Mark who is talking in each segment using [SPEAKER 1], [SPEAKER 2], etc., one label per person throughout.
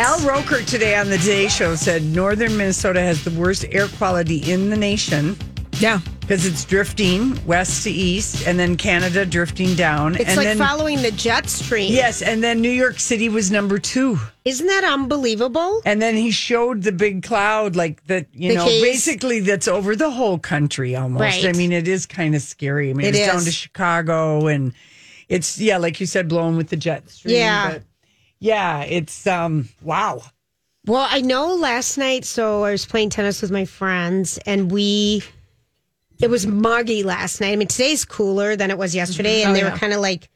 [SPEAKER 1] Al Roker today on the Today Show said northern Minnesota has the worst air quality in the nation
[SPEAKER 2] Yeah.
[SPEAKER 1] because it's drifting west to east, and then Canada drifting down.
[SPEAKER 3] It's
[SPEAKER 1] and
[SPEAKER 3] like
[SPEAKER 1] then,
[SPEAKER 3] following the jet stream.
[SPEAKER 1] Yes, and then New York City was number two.
[SPEAKER 3] Isn't that unbelievable?
[SPEAKER 1] And then he showed the big cloud, like that, you
[SPEAKER 3] The
[SPEAKER 1] know,
[SPEAKER 3] haze.
[SPEAKER 1] basically that's over the whole country almost.
[SPEAKER 3] Right.
[SPEAKER 1] I mean, it is kind of scary. I mean,
[SPEAKER 3] It
[SPEAKER 1] it's down to Chicago and it's, yeah, like you said, blowing with the jet stream.
[SPEAKER 3] Yeah.
[SPEAKER 1] But yeah, it's, um, wow.
[SPEAKER 3] Well, I know last night, so I was playing tennis with my friends and we, it was muggy last night. I mean, today's cooler than it was yesterday. And
[SPEAKER 2] Oh,
[SPEAKER 3] they
[SPEAKER 2] yeah.
[SPEAKER 3] were kind of like,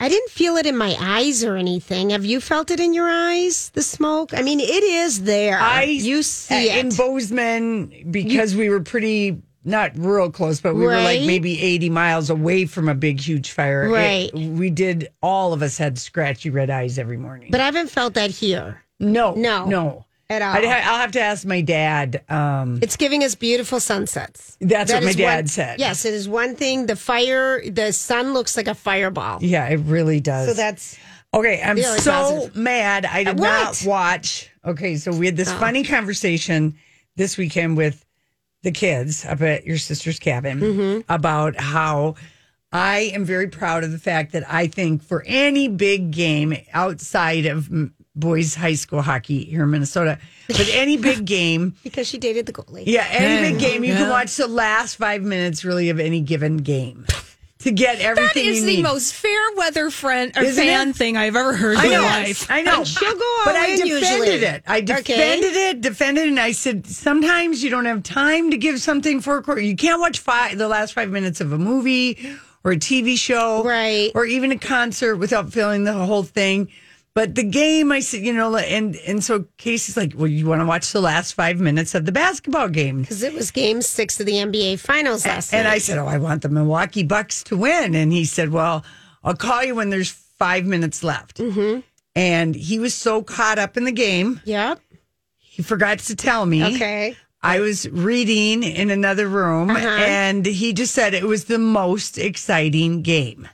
[SPEAKER 3] I didn't feel it in my eyes or anything. Have you felt it in your eyes, the smoke? I mean, it is there.
[SPEAKER 1] I
[SPEAKER 3] you see
[SPEAKER 1] uh, in
[SPEAKER 3] it.
[SPEAKER 1] Bozeman because we were pretty not real close, but we were like maybe eighty miles away from a big, huge fire. It-
[SPEAKER 3] Right.
[SPEAKER 1] we did. All of us had scratchy red eyes every morning.
[SPEAKER 3] but I haven't felt that here
[SPEAKER 1] no,
[SPEAKER 3] No.
[SPEAKER 1] no.
[SPEAKER 3] at all.
[SPEAKER 1] I'd ha- I'll have to ask my dad. Um,
[SPEAKER 3] It's giving us beautiful sunsets.
[SPEAKER 1] That's what my dad
[SPEAKER 3] one-
[SPEAKER 1] said.
[SPEAKER 3] Yes, it is one thing. The fire, the sun looks like a fireball.
[SPEAKER 1] yeah, it really does.
[SPEAKER 3] So that's
[SPEAKER 1] Okay, I'm
[SPEAKER 3] Really
[SPEAKER 1] so
[SPEAKER 3] positive.
[SPEAKER 1] mad. I did
[SPEAKER 3] What?
[SPEAKER 1] not watch. Okay, so we had this funny conversation this weekend with the kids up at your sister's cabin
[SPEAKER 3] Mm-hmm.
[SPEAKER 1] about how I am very proud of the fact that I think for any big game outside of boys high school hockey here in Minnesota, but any big game,
[SPEAKER 3] because she dated the goalie.
[SPEAKER 1] yeah, any big game, you can watch the last five minutes really of any given game to get everything
[SPEAKER 2] is
[SPEAKER 1] you
[SPEAKER 2] the
[SPEAKER 1] need.
[SPEAKER 2] most fair weather friend or
[SPEAKER 1] Isn't
[SPEAKER 2] fan
[SPEAKER 1] it?
[SPEAKER 2] thing I've ever heard
[SPEAKER 1] I
[SPEAKER 2] in my
[SPEAKER 1] know.
[SPEAKER 2] life.
[SPEAKER 1] I know.
[SPEAKER 3] And she'll go all
[SPEAKER 1] but I defended
[SPEAKER 3] usually.
[SPEAKER 1] it. I
[SPEAKER 3] Okay.
[SPEAKER 1] defended it, defended it, and I said sometimes you don't have time to give something for a quarter. You can't watch five the last five minutes of a movie or a TV show,
[SPEAKER 3] Right.
[SPEAKER 1] Or even a concert without feeling the whole thing. But the game, I said, you know, and and so Casey's like, well, you want to watch the last five minutes of the basketball game?
[SPEAKER 3] Because it was game six of the NBA Finals last
[SPEAKER 1] And
[SPEAKER 3] night.
[SPEAKER 1] I said, Oh, I want the Milwaukee Bucks to win. And he said, Well, I'll call you when there's five minutes left. Mm-hmm. And he was so caught up in the game,
[SPEAKER 3] Yep.
[SPEAKER 1] he forgot to tell me.
[SPEAKER 3] Okay.
[SPEAKER 1] I was reading in another room,
[SPEAKER 3] Uh-huh.
[SPEAKER 1] and he just said it was the most exciting game.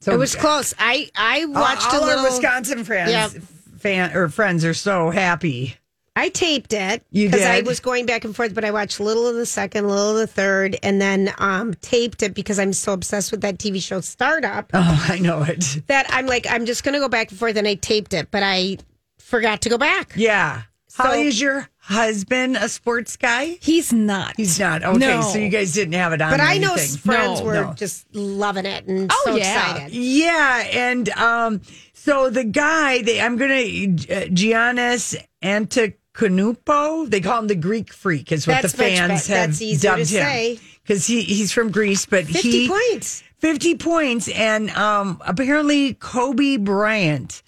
[SPEAKER 1] So
[SPEAKER 3] It was close. I I watched
[SPEAKER 1] all
[SPEAKER 3] a little.
[SPEAKER 1] our Wisconsin friends,
[SPEAKER 3] Yep.
[SPEAKER 1] fan or friends are so happy.
[SPEAKER 3] I taped it because I was going back and forth, but I watched a little of the second, a little of the third, and then um, taped it because I'm so obsessed with that TV show Startup
[SPEAKER 1] Oh, I know it.
[SPEAKER 3] that I'm like I'm just going to go back and forth, and I taped it, but I forgot to go back.
[SPEAKER 1] Yeah. How
[SPEAKER 3] So-
[SPEAKER 1] is your husband a sports guy?
[SPEAKER 2] He's not.
[SPEAKER 1] He's not. Okay,
[SPEAKER 2] No.
[SPEAKER 1] so you guys didn't have it on.
[SPEAKER 3] But
[SPEAKER 1] or
[SPEAKER 3] I know
[SPEAKER 1] anything.
[SPEAKER 3] friends
[SPEAKER 1] No,
[SPEAKER 3] were
[SPEAKER 1] no.
[SPEAKER 3] just loving it and
[SPEAKER 2] Oh,
[SPEAKER 3] so
[SPEAKER 2] yeah.
[SPEAKER 3] excited.
[SPEAKER 1] Yeah, and um, so the guy, they, I'm gonna uh, Giannis Antetokounmpo. They call him the Greek freak, is what
[SPEAKER 3] That's
[SPEAKER 1] the
[SPEAKER 3] much
[SPEAKER 1] fans
[SPEAKER 3] bet-
[SPEAKER 1] have
[SPEAKER 3] that's easier
[SPEAKER 1] dubbed
[SPEAKER 3] to say.
[SPEAKER 1] him because he he's from Greece, but
[SPEAKER 3] Fifty
[SPEAKER 1] he
[SPEAKER 3] points.
[SPEAKER 1] 50 points, and um, apparently Kobe Bryant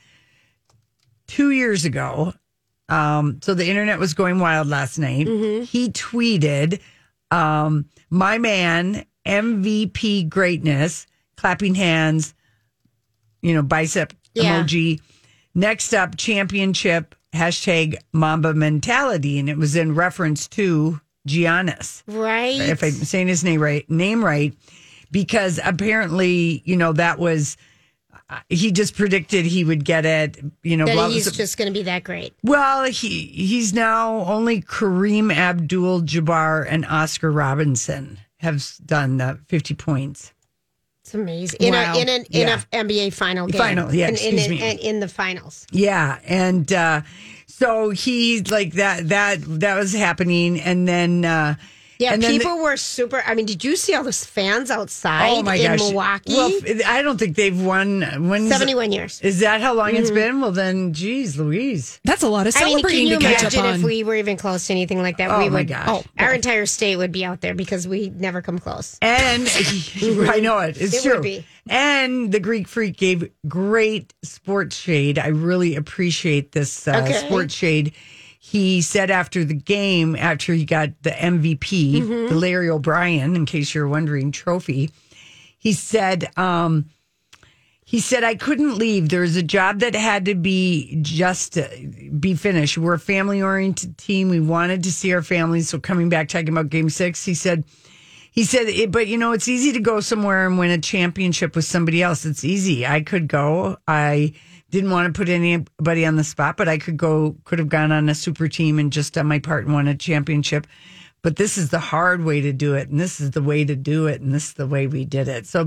[SPEAKER 1] two years ago. Um, so the internet was going wild last night.
[SPEAKER 3] Mm-hmm.
[SPEAKER 1] He tweeted, um, "My man, MVP greatness, clapping hands, you know, bicep
[SPEAKER 3] Yeah.
[SPEAKER 1] emoji. Next up, championship hashtag Mamba mentality, and it was in reference to Giannis."
[SPEAKER 3] Right.
[SPEAKER 1] if I'm saying his name right, name right, because apparently, you know, that was he just predicted he would get it. You know,
[SPEAKER 3] that
[SPEAKER 1] well,
[SPEAKER 3] he's just going to be that great.
[SPEAKER 1] well, he he's now only Kareem Abdul-Jabbar and Oscar Robertson have done the 50 points.
[SPEAKER 3] It's amazing. In
[SPEAKER 1] Wow.
[SPEAKER 3] a in an in
[SPEAKER 1] Yeah.
[SPEAKER 3] a NBA final game.
[SPEAKER 1] Final, yeah,
[SPEAKER 3] In, in,
[SPEAKER 1] excuse
[SPEAKER 3] in,
[SPEAKER 1] me.
[SPEAKER 3] in, in the finals.
[SPEAKER 1] Yeah, and uh, so he like that that that was happening, and then uh,
[SPEAKER 3] Yeah,
[SPEAKER 1] and then
[SPEAKER 3] people were super. I mean, did you see all those fans outside
[SPEAKER 1] oh my
[SPEAKER 3] in
[SPEAKER 1] gosh,
[SPEAKER 3] Milwaukee?
[SPEAKER 1] Well, f- I don't think they've won. When
[SPEAKER 3] 71 years.
[SPEAKER 1] Is that how long it's
[SPEAKER 3] Mhm.
[SPEAKER 1] been? Well, then, geez, Louise.
[SPEAKER 2] That's a lot of
[SPEAKER 3] I mean, can
[SPEAKER 2] celebrating
[SPEAKER 3] you
[SPEAKER 2] to catch up
[SPEAKER 3] imagine
[SPEAKER 2] on.
[SPEAKER 3] if we were even close to anything like that?
[SPEAKER 1] Oh,
[SPEAKER 3] we
[SPEAKER 1] my
[SPEAKER 3] would,
[SPEAKER 1] gosh.
[SPEAKER 3] Oh, our entire state would be out there because we never come close.
[SPEAKER 1] And I know it. It's
[SPEAKER 3] It
[SPEAKER 1] true.
[SPEAKER 3] would be.
[SPEAKER 1] And the Greek Freak gave great sports shade. I really appreciate this uh,
[SPEAKER 3] Okay.
[SPEAKER 1] sports shade. He said after the game, after he got the MVP,
[SPEAKER 3] Mhm.
[SPEAKER 1] the Larry O'Brien, in case you're wondering, trophy, he said, um, he said, I couldn't leave. There was a job that had to be just uh, be finished. We're a family oriented team. We wanted to see our families. So coming back, talking about game six, he said, he said, it, but you know, it's easy to go somewhere and win a championship with somebody else. It's easy. I could go. I didn't want to put anybody on the spot, but I could go, could have gone on a super team and just done my part and won a championship. But this is the hard way to do it. And this is the way to do it. And this is the way we did it. So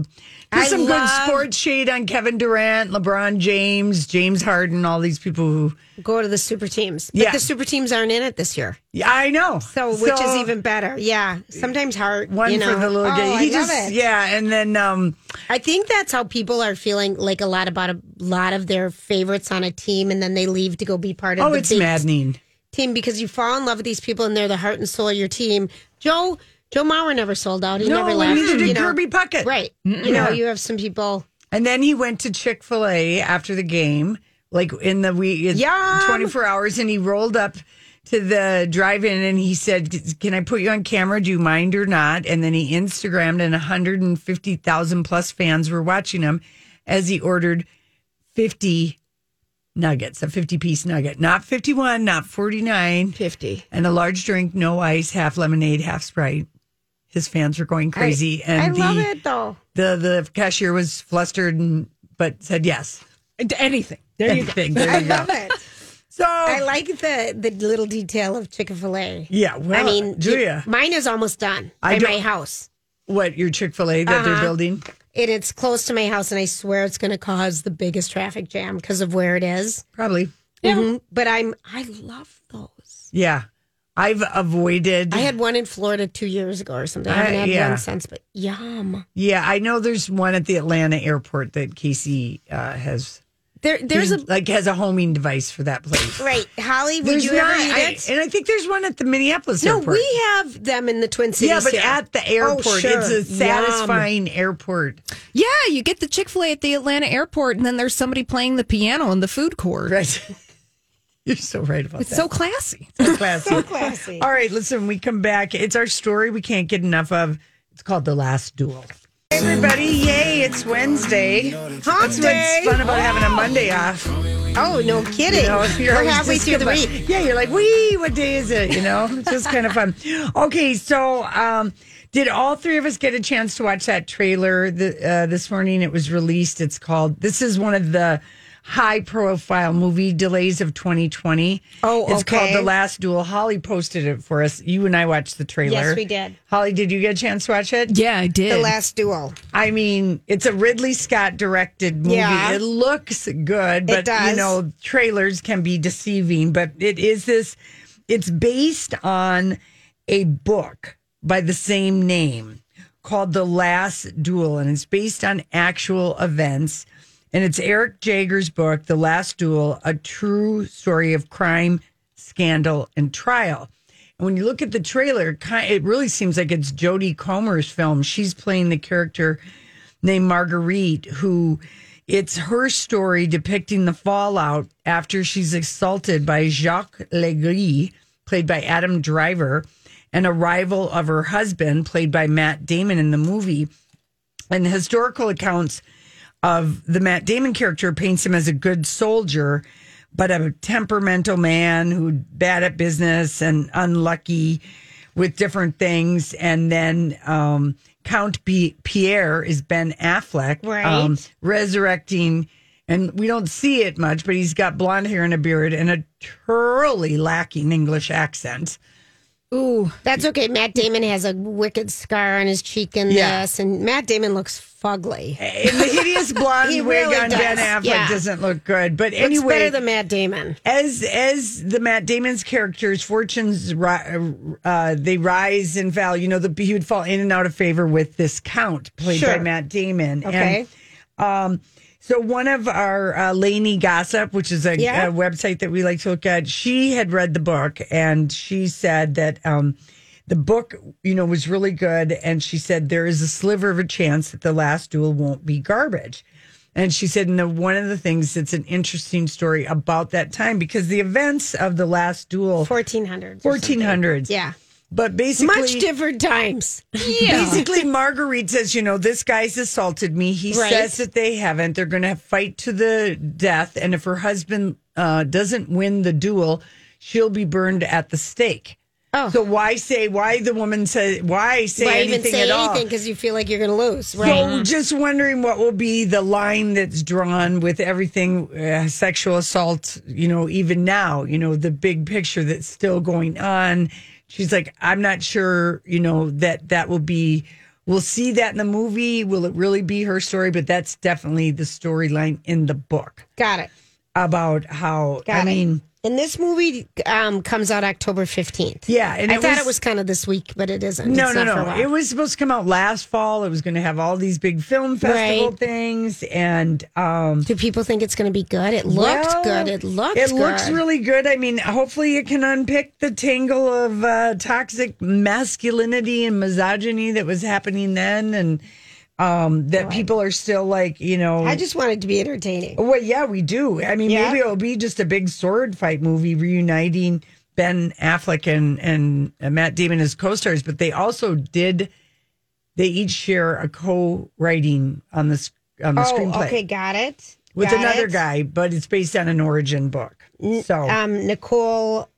[SPEAKER 1] there's
[SPEAKER 3] I
[SPEAKER 1] some good sports shade on Kevin Durant, LeBron James, James Harden, all these people who,
[SPEAKER 3] Go to the super teams. But
[SPEAKER 1] Yeah.
[SPEAKER 3] the super teams aren't in it this year.
[SPEAKER 1] yeah, I know.
[SPEAKER 3] So, which is even better. Yeah. Sometimes hard.
[SPEAKER 1] one
[SPEAKER 3] you know.
[SPEAKER 1] for the little
[SPEAKER 3] oh,
[SPEAKER 1] guy.
[SPEAKER 3] I
[SPEAKER 1] He
[SPEAKER 3] love
[SPEAKER 1] just,
[SPEAKER 3] it.
[SPEAKER 1] yeah. And then, um,
[SPEAKER 3] I think that's how people are feeling like a lot about a lot of their favorites on a team, and then they leave to go be part of
[SPEAKER 1] oh, it's
[SPEAKER 3] big
[SPEAKER 1] maddening.
[SPEAKER 3] Team because you fall in love with these people and they're the heart and soul of your team. Joe Joe Mauer never sold out. He
[SPEAKER 1] No,
[SPEAKER 3] never left.
[SPEAKER 1] neither did
[SPEAKER 3] you know.
[SPEAKER 1] Kirby Puckett.
[SPEAKER 3] Right. You know, you have some people.
[SPEAKER 1] And then he went to Chick Fil A after the game, like in the we twenty four hours, and he rolled up to the drive-in and he said, "Can I put you on camera? Do you mind or not?" And then he Instagrammed, and one hundred and fifty thousand plus fans were watching him as he ordered fifty nuggets, a fifty piece nugget, not fifty one, not forty nine,
[SPEAKER 3] 50.
[SPEAKER 1] and a large drink, no ice, half lemonade, half Sprite. His fans were going crazy,
[SPEAKER 3] I,
[SPEAKER 1] and
[SPEAKER 3] I
[SPEAKER 1] the,
[SPEAKER 3] love it though.
[SPEAKER 1] the the cashier was flustered and but said yes.
[SPEAKER 2] Anything. There you go.
[SPEAKER 1] Anything. There
[SPEAKER 3] I
[SPEAKER 1] go.
[SPEAKER 3] love it.
[SPEAKER 1] So
[SPEAKER 3] I like the the little detail of Chick Fil A.
[SPEAKER 1] yeah, well,
[SPEAKER 3] I mean,
[SPEAKER 1] Julia,
[SPEAKER 3] mine is almost done
[SPEAKER 1] I
[SPEAKER 3] by my house.
[SPEAKER 1] what your Chick Fil A that they're
[SPEAKER 3] Uh-huh.
[SPEAKER 1] building?
[SPEAKER 3] And it's close to my house, and I swear it's going to cause the biggest traffic jam because of where it is.
[SPEAKER 1] Probably.
[SPEAKER 3] Mhm. But I'm I love those.
[SPEAKER 1] Yeah, I've avoided.
[SPEAKER 3] I had one in Florida two years ago or something. I
[SPEAKER 1] I-
[SPEAKER 3] haven't had
[SPEAKER 1] yeah.
[SPEAKER 3] one since, but yum.
[SPEAKER 1] yeah, I know there's one at the Atlanta airport that Casey uh, has.
[SPEAKER 3] There, there's a
[SPEAKER 1] like has a homing device for that place.
[SPEAKER 3] right, Holly. Would
[SPEAKER 1] There's
[SPEAKER 3] you ever
[SPEAKER 1] not-
[SPEAKER 3] eat
[SPEAKER 1] I-
[SPEAKER 3] it?
[SPEAKER 1] and I think there's one at the Minneapolis
[SPEAKER 3] no,
[SPEAKER 1] airport.
[SPEAKER 3] we have them in the Twin Cities.
[SPEAKER 1] yeah, but
[SPEAKER 3] here.
[SPEAKER 1] at the oh, airport,
[SPEAKER 3] Oh, sure.
[SPEAKER 1] it's a
[SPEAKER 3] Yum.
[SPEAKER 1] satisfying airport.
[SPEAKER 2] Yeah, you get the Chick fil A at the Atlanta airport, and then there's somebody playing the piano in the food court.
[SPEAKER 1] Right. You're so right about
[SPEAKER 2] It's
[SPEAKER 1] that.
[SPEAKER 2] so classy.
[SPEAKER 1] So classy.
[SPEAKER 3] So classy.
[SPEAKER 1] All right, listen, when we come back. It's our story we can't get enough of. It's called The Last Duel. Hey, everybody, yay, it's Wednesday. That's what's fun about having a Monday off.
[SPEAKER 3] Oh, no kidding.
[SPEAKER 1] You know, if you're
[SPEAKER 3] We're
[SPEAKER 1] always
[SPEAKER 3] halfway through the week.
[SPEAKER 1] Yeah, you're like, wee, what day is it? You know, it's just kind of fun. Okay, so um, did all three of us get a chance to watch that trailer the, uh, this morning? It was released. It's called, this is one of the high profile movie delays of 2020.
[SPEAKER 3] Oh,
[SPEAKER 1] It's called. The Last Duel. Holly posted it for us. You and I watched the trailer.
[SPEAKER 3] Yes, we did.
[SPEAKER 1] Holly, did you get a chance to watch it?
[SPEAKER 2] Yeah, I did.
[SPEAKER 3] The last duel.
[SPEAKER 1] I mean, it's a Ridley Scott directed movie.
[SPEAKER 3] Yeah.
[SPEAKER 1] It looks good, but you
[SPEAKER 3] does.
[SPEAKER 1] know, trailers can be deceiving. But it is this. It's based on a book by the same name called The Last Duel, and it's based on actual events. And it's Eric Jager's book, The Last Duel, a true story of crime, scandal, and trial. And when you look at the trailer, it really seems like it's Jodie Comer's film. She's playing the character named Marguerite, who it's her story depicting the fallout after she's assaulted by Jacques Legris, played by Adam Driver, and a rival of her husband, played by Matt Damon in the movie. And historical accounts of the Matt Damon character paints him as a good soldier, but a temperamental man who bad at business and unlucky with different things. And then um, Count P- Pierre is Ben Affleck, um, resurrecting. And we don't see it much, but he's got blonde hair and a beard and a truly lacking English accent.
[SPEAKER 2] Ooh,
[SPEAKER 3] That's okay. Matt Damon has a wicked scar on his cheek in
[SPEAKER 1] Yeah.
[SPEAKER 3] this, and Matt Damon looks fugly.
[SPEAKER 1] And the hideous blonde
[SPEAKER 3] He
[SPEAKER 1] wig
[SPEAKER 3] really
[SPEAKER 1] on Ben
[SPEAKER 3] does,
[SPEAKER 1] Affleck
[SPEAKER 3] yeah.
[SPEAKER 1] doesn't look good. But
[SPEAKER 3] Looks
[SPEAKER 1] anyway,
[SPEAKER 3] better than Matt Damon.
[SPEAKER 1] as as the Matt Damon's characters' fortunes uh, they rise and fall. You know, the, he would fall in and out of favor with this count played by Matt Damon.
[SPEAKER 3] Okay.
[SPEAKER 1] And, um, so one of our uh, Lainey Gossip, which is a,
[SPEAKER 3] Yeah.
[SPEAKER 1] a website that we like to look at, she had read the book and she said that um, the book, you know, was really good. And she said there is a sliver of a chance that the last duel won't be garbage. And she said, no, one of the things that's an interesting story about that time because the events of the last duel,
[SPEAKER 3] fourteen hundreds, fourteen
[SPEAKER 1] hundreds,
[SPEAKER 3] Yeah.
[SPEAKER 1] But basically,
[SPEAKER 3] Much different times. Yeah.
[SPEAKER 1] Basically, Marguerite says, you know, this guy's assaulted me. He
[SPEAKER 3] Right.
[SPEAKER 1] says that they haven't. They're going to fight to the death. And if her husband uh, doesn't win the duel, she'll be burned at the stake.
[SPEAKER 3] Oh.
[SPEAKER 1] So why say, why the woman say, why say
[SPEAKER 3] Why
[SPEAKER 1] anything
[SPEAKER 3] even say
[SPEAKER 1] at all?
[SPEAKER 3] anything because you feel like you're going to lose, right?
[SPEAKER 1] So just wondering what will be the line that's drawn with everything uh, sexual assault, you know, even now, you know, the big picture that's still going on. She's like, I'm not sure, you know, that that will be, we'll see that in the movie. Will it really be her story? But that's definitely the storyline in the book
[SPEAKER 3] Got it.
[SPEAKER 1] about how,
[SPEAKER 3] Got
[SPEAKER 1] I
[SPEAKER 3] it.
[SPEAKER 1] mean,
[SPEAKER 3] And this movie um, comes out October 15th.
[SPEAKER 1] yeah.
[SPEAKER 3] I thought it was kind of this week, but it isn't.
[SPEAKER 1] No,
[SPEAKER 3] It's
[SPEAKER 1] no,
[SPEAKER 3] not for a
[SPEAKER 1] no. It was supposed to come out last fall. It was going to have all these big film festival
[SPEAKER 3] Right.
[SPEAKER 1] things. And, um,
[SPEAKER 3] Do people think it's going to be good? It looked
[SPEAKER 1] Well,
[SPEAKER 3] good. It looked
[SPEAKER 1] It looks really good. I mean, hopefully it can unpick the tangle of uh, toxic masculinity and misogyny that was happening then, and um, that people are still like, you know.
[SPEAKER 3] I just wanted to be entertaining.
[SPEAKER 1] well, yeah, we do. I mean,
[SPEAKER 3] Yeah.
[SPEAKER 1] maybe it'll be just a big sword fight movie reuniting Ben Affleck and and Matt Damon as co-stars, but they also did. They each share a co-writing on the sc- on the
[SPEAKER 3] Oh,
[SPEAKER 1] screenplay
[SPEAKER 3] okay, got it.
[SPEAKER 1] with
[SPEAKER 3] Got
[SPEAKER 1] another
[SPEAKER 3] it.
[SPEAKER 1] guy, but it's based on an origin book. So
[SPEAKER 3] Um, Nicole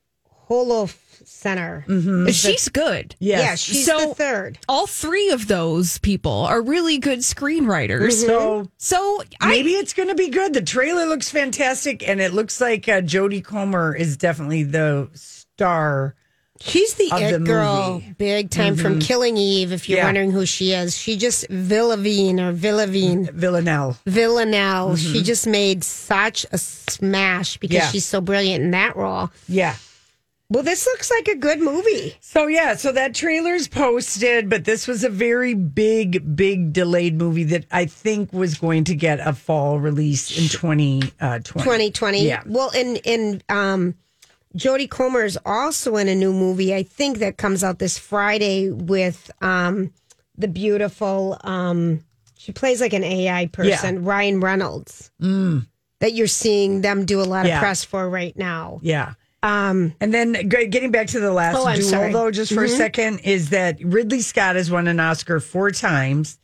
[SPEAKER 3] Holof Center.
[SPEAKER 2] she's good.
[SPEAKER 1] yes.
[SPEAKER 3] Yeah, she's
[SPEAKER 2] So-
[SPEAKER 3] the third.
[SPEAKER 2] All three of those people are really good screenwriters.
[SPEAKER 1] so
[SPEAKER 2] So
[SPEAKER 1] maybe
[SPEAKER 2] I,
[SPEAKER 1] it's going to be good. The trailer looks fantastic, and it looks like uh, Jodie Comer is definitely the star.
[SPEAKER 3] She's the
[SPEAKER 1] Of
[SPEAKER 3] it
[SPEAKER 1] the
[SPEAKER 3] girl,
[SPEAKER 1] movie. Mm-hmm.
[SPEAKER 3] big time from Killing Eve. If you're
[SPEAKER 1] Yeah.
[SPEAKER 3] wondering who she is, she just Villavine or Villavine
[SPEAKER 1] Villanelle.
[SPEAKER 3] Villanelle. She just made such a smash because
[SPEAKER 1] Mm-hmm. Yeah.
[SPEAKER 3] she's so brilliant in that role.
[SPEAKER 1] Yeah.
[SPEAKER 3] Well, this looks like a good movie.
[SPEAKER 1] So yeah, so that trailer's posted, but this was a very big, big delayed movie that I think was going to get a fall release in twenty uh,
[SPEAKER 3] 2020.
[SPEAKER 1] Yeah.
[SPEAKER 3] Well, and and um, Jodie Comer is also in a new movie. I think that comes out this Friday with um, the beautiful. Um, she plays like an AI person, Ryan Reynolds. That you're seeing them do a lot of
[SPEAKER 1] Mm. Yeah.
[SPEAKER 3] press for right now.
[SPEAKER 1] Yeah. Um, and then g- getting back to the last
[SPEAKER 3] Oh,
[SPEAKER 1] duel,
[SPEAKER 3] sorry. Mm-hmm.
[SPEAKER 1] though, just for a second, is that Ridley Scott has won an Oscar four times,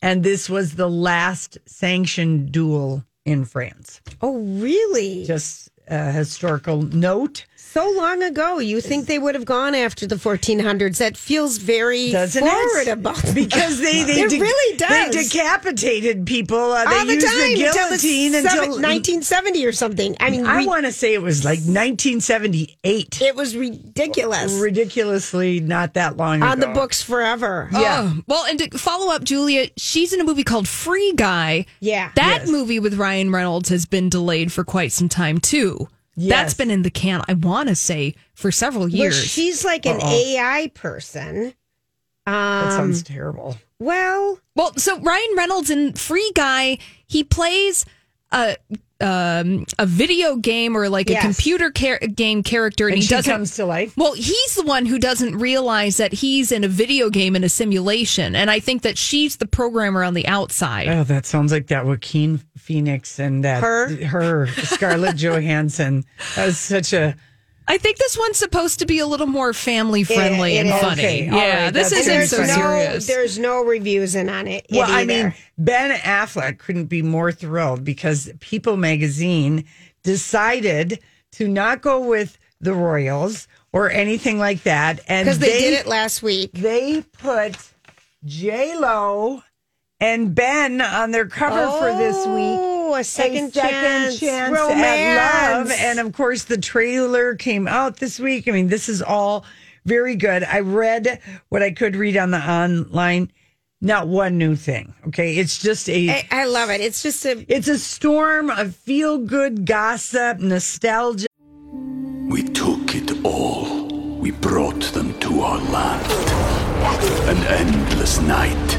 [SPEAKER 1] and this was the last sanctioned duel in France.
[SPEAKER 3] Oh, really?
[SPEAKER 1] Just a historical note,
[SPEAKER 3] so long ago. You think they would have gone after the 1400s? That feels very
[SPEAKER 1] doesn't
[SPEAKER 3] forward
[SPEAKER 1] it?
[SPEAKER 3] about them.
[SPEAKER 1] because they they
[SPEAKER 3] It really does.
[SPEAKER 1] they decapitated people. Uh, they
[SPEAKER 3] all the
[SPEAKER 1] used
[SPEAKER 3] time
[SPEAKER 1] the
[SPEAKER 3] until the
[SPEAKER 1] guillotine
[SPEAKER 3] seven-
[SPEAKER 1] until
[SPEAKER 3] 1970 or something. I mean,
[SPEAKER 1] I
[SPEAKER 3] we-
[SPEAKER 1] want to say it was like 1978.
[SPEAKER 3] it was ridiculous
[SPEAKER 1] Ridiculously not that long ago.
[SPEAKER 3] on the books forever.
[SPEAKER 1] Yeah.
[SPEAKER 2] Oh, well, and to follow up, Julia, she's in a movie called Free Guy.
[SPEAKER 3] Yeah.
[SPEAKER 2] That
[SPEAKER 1] Yes.
[SPEAKER 2] movie with Ryan Reynolds has been delayed for quite some time, too.
[SPEAKER 1] Yes.
[SPEAKER 2] That's been in the can, I want to say, for several
[SPEAKER 3] Well,
[SPEAKER 2] years.
[SPEAKER 3] she's like an AI person.
[SPEAKER 1] That
[SPEAKER 3] Um,
[SPEAKER 1] sounds terrible.
[SPEAKER 3] well,
[SPEAKER 2] Well, so Ryan Reynolds in Free Guy, he plays a um, a video game or like
[SPEAKER 3] Yes.
[SPEAKER 2] a computer char- game character, and,
[SPEAKER 1] And
[SPEAKER 2] he
[SPEAKER 1] she
[SPEAKER 2] doesn't.
[SPEAKER 1] comes to life.
[SPEAKER 2] well, he's the one who doesn't realize that he's in a video game in a simulation, and I think that she's the programmer on the outside.
[SPEAKER 1] Oh, that sounds like that Joaquin Phoenix and that
[SPEAKER 3] Her?
[SPEAKER 1] her Scarlett Johansson. That was such a
[SPEAKER 2] I think this one's supposed to be a little more family friendly
[SPEAKER 3] it
[SPEAKER 2] and
[SPEAKER 3] is.
[SPEAKER 2] funny.
[SPEAKER 1] Okay,
[SPEAKER 2] yeah,
[SPEAKER 1] right,
[SPEAKER 2] this
[SPEAKER 1] that's
[SPEAKER 2] isn't
[SPEAKER 3] there's
[SPEAKER 2] so
[SPEAKER 3] no
[SPEAKER 2] serious.
[SPEAKER 3] there's no reviews in on it.
[SPEAKER 1] well. I mean, Ben Affleck couldn't be more thrilled because People Magazine decided to not go with the Royals or anything like that, and
[SPEAKER 3] because they, did it last week.
[SPEAKER 1] They put J Lo and Ben on their cover for this oh, week.
[SPEAKER 3] Oh, a second,
[SPEAKER 1] a second
[SPEAKER 3] chance,
[SPEAKER 1] chance
[SPEAKER 3] romance.
[SPEAKER 1] at love. And of course, the trailer came out this week. I mean, this is all very good. I read what I could read on the online. Not one new thing. Okay, it's just a
[SPEAKER 3] I, I love it. It's just a
[SPEAKER 1] it's a storm of feel good gossip, nostalgia.
[SPEAKER 4] We took it all. We brought them to our land. An endless night,